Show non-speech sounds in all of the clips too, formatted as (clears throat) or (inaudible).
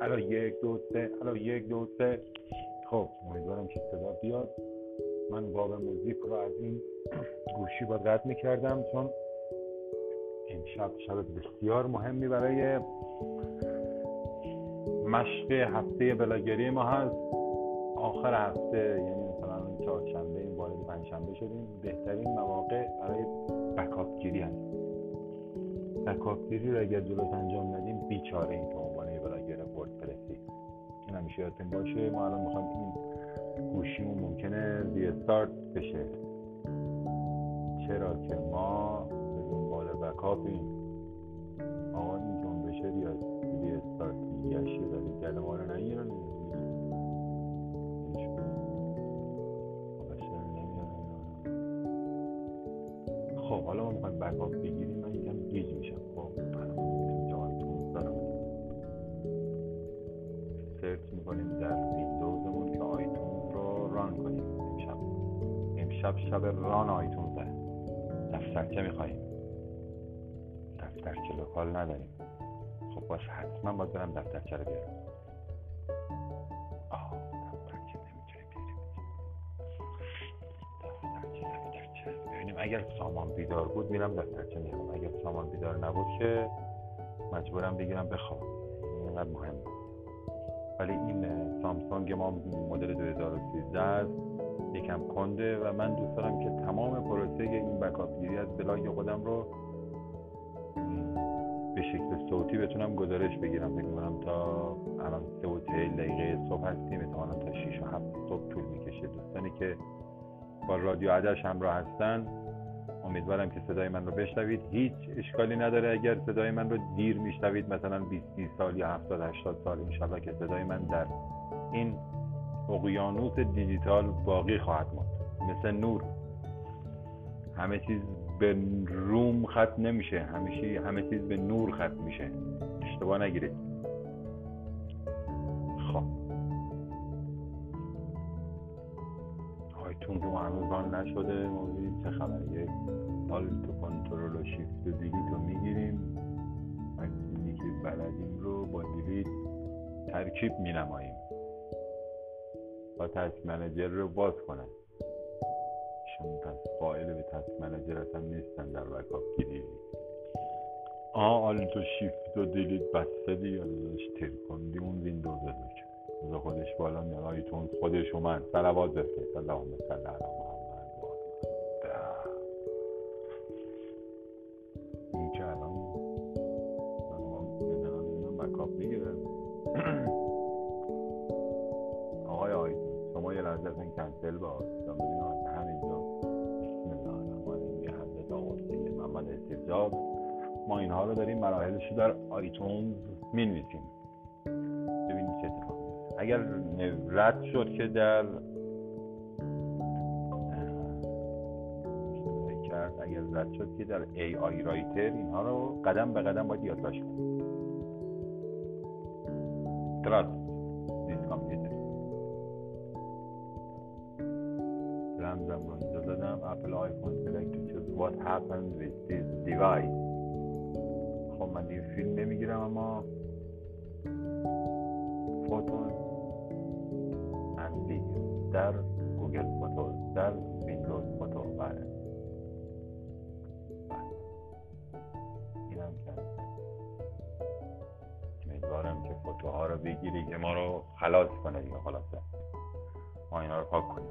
الو یک دو سه. الو یک دو سه. خب امیدوارم که صدا بیاد. من باب موزیک رو از این گوشی با قطع می‌کردم چون امشب شب بسیار مهمی برای مشق هفته بلاگری ما هست. آخر هفته یعنی مثلا چهارشنبه این وارد پنجشنبه شدیم. بهترین مواقع برای بکاپگیری هست. بکاپگیری رو اگر درست انجام ندیم بیچاره این همیشه یادتون باشه. ما الان می‌خوایم این گوشیمون ممکنه ریستارت بشه. چرا که ما به دنبال بکاپیم. search می‌کنیم در ویندوزمون که iTunes رو run کنیم. امشب. امشب شب run iTunes دفترچه میخواییم دفترچه local نداریم. خب باش حتما باید برم دفترچه رو بیارم. آه دفترچه ببینیم اگر سامان بیدار بود میرم دفترچه میرم. اگر سامان بیدار نبود که مجبورم بگیرم بخوام اینقدر مهمه ولی این سامسونگ ما مدل 2013 یکم کنده و من دوست دارم که تمام پروسه این بکاپ گیری از بلاگ خودم رو به شکل صوتی بتونم گزارش بگیرم. فکر کنم تا الان سه و دقیقه صبح هستیم احتمالا تا 6 و 7 صبح طول می‌کشه. دوستانی که با رادیو عدش همراه هستن امیدوارم که صدای من رو بشنوید. هیچ اشکالی نداره. اگر صدای من رو دیر میشنوید مثلا 20 سال یا 70 80 سال انشالله که صدای من در این اقیانوس دیجیتال باقی خواهد ماند. مثل نور. همه چیز به روم ختم نمیشه. همیشه همه چیز به نور ختم میشه. اشتباه نگیرید. آیتون رو هنوز نشده ما چه خبره. آلت و کنترل و شیفت و دیلیت رو می‌گیریم چیزی که بلدیم رو با دیلیت ترکیب می نماییم با تسک منجر رو باز کنن شما پس فایل به تسک منجر اصلا نیستن در بکاپ گیری. آه آلت و شیفت و دیلیت بسته دیگه. داداش تر کندی اون ویندوز رو خودش بالا میاد. آیتون خودش اومد. سلوات بفرست. اللهم صل علی (clears throat) کنسل با تا ببینم همینجا. یه حضرت آقا محمد استفزاد ما اینها رو داریم مراحلش رو در آیتونز می اگر رد شد که در کرد اگر رد شد که در ای آی رایتر اینها رو قدم به قدم باید یادداشت کنیم. Trust this computer. رمزم رو اینجا دادم. اپل آیفون select to choose. What happened with this device? خب من دیگه فیلم نمی‌گیرم اما. photo. در Google Photo در Windows Photo. بله. اینم کرد امیدوارم که photo ها رو بگیری که ما رو خلاص کنه دیگه خلاصه. ما اینا رو پاک کنیم.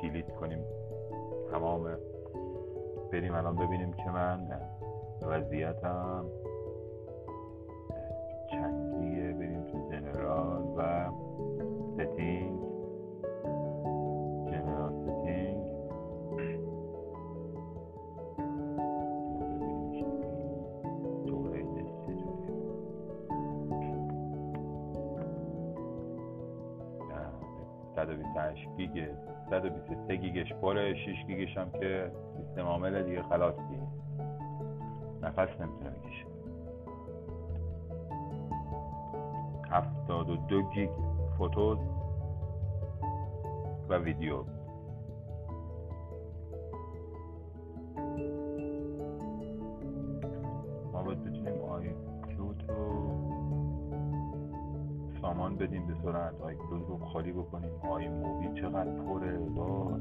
delete کنیم. تمام. بریم الان ببینیم که من وضعیتم چندیه. بریم تو جنرال و ستینگ 128 گیگ 123 گیگش پره 6 گیگش هم که سیستم عامل دیگه خلاص دیگه نفس نمی‌تونه بکشه. 72 گیگ فوتو و ویدیو. بدیم به سرعت. iCloud رو خالی بکنیم. iMovie چقدر پره. وای.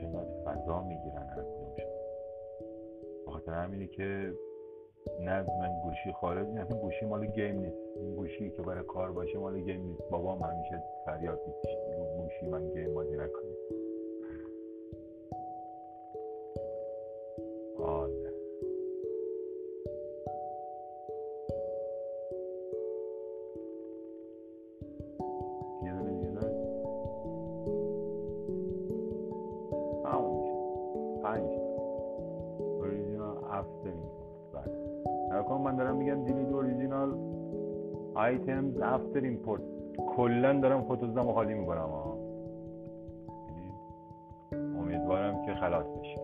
چقدر فضا می‌گیرن هر بخاطر همینه که نه من گوشی خارج نه گوشی مال گیم نیست. این گوشی که برای کار باشه مال گیم نیست. بابام همیشه فریاد می‌کشید گوشی من گیم بازی نکنید من دارم میگم delete original items after import کلا دارم Photosم خالی می‌کنم ها امیدوارم که خلاص بشه.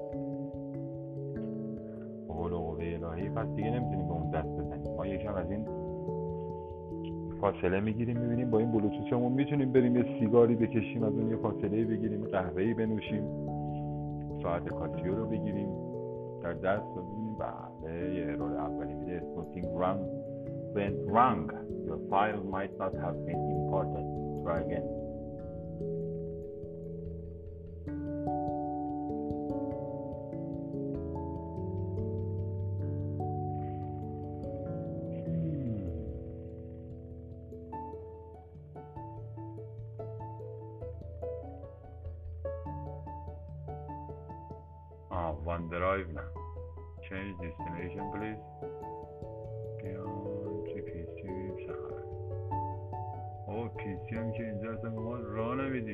حول و قوه الهی. پس دیگه نمی‌تونیم به اون دست بزنیم. ما یکم از این فاصله می‌گیریم می‌بینیم با این بلوتوثمون می‌تونیم بریم یه سیگاری بکشیم از اون یه فاصله بگیریم قهوه‌ای بنوشیم. ساعت کاسیو رو بگیریم. در دست رو ببینیم. بله یه ارور اولی if something wrong went wrong, your file might not have been imported. Try again. One drive now. Change destination, please.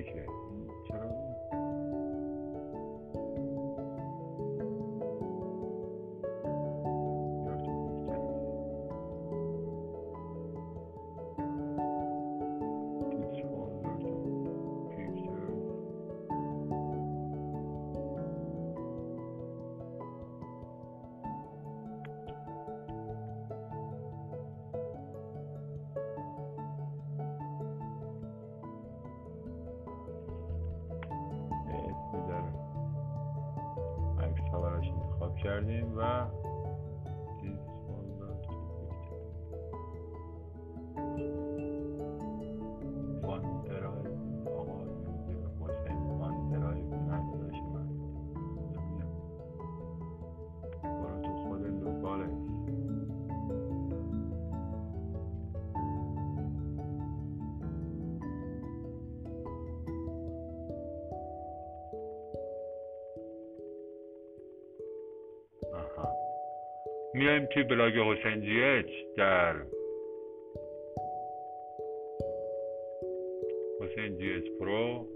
Take care. کردیم و میایم توی vlog حسین در حسین جی پرو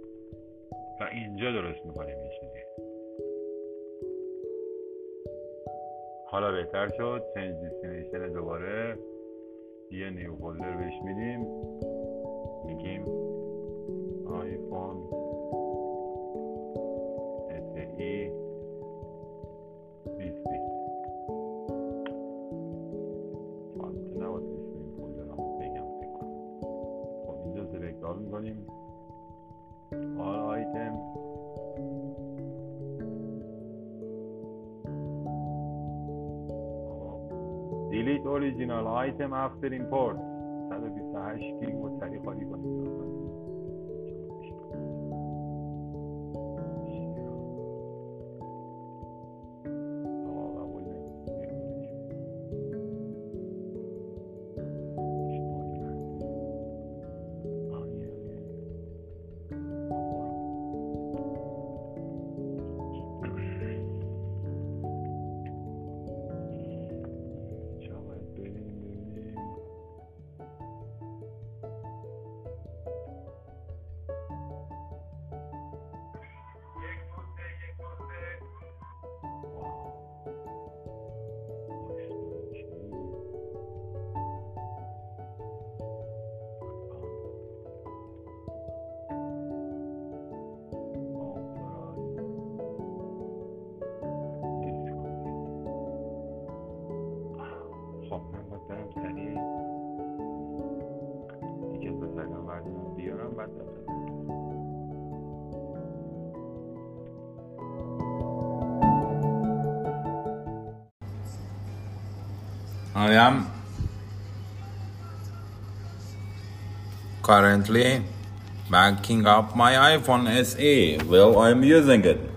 و اینجا درست می‌کنیم یه چیزی. حالا بهتر شد. change destination دوباره یه new folder بهش میدیم. میگیم آیفون SE delete original item after import 128 گیگ مستری خالی کنیم about that. I am currently backing up my iPhone SE while I'm using it.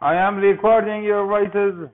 I am recording your voices.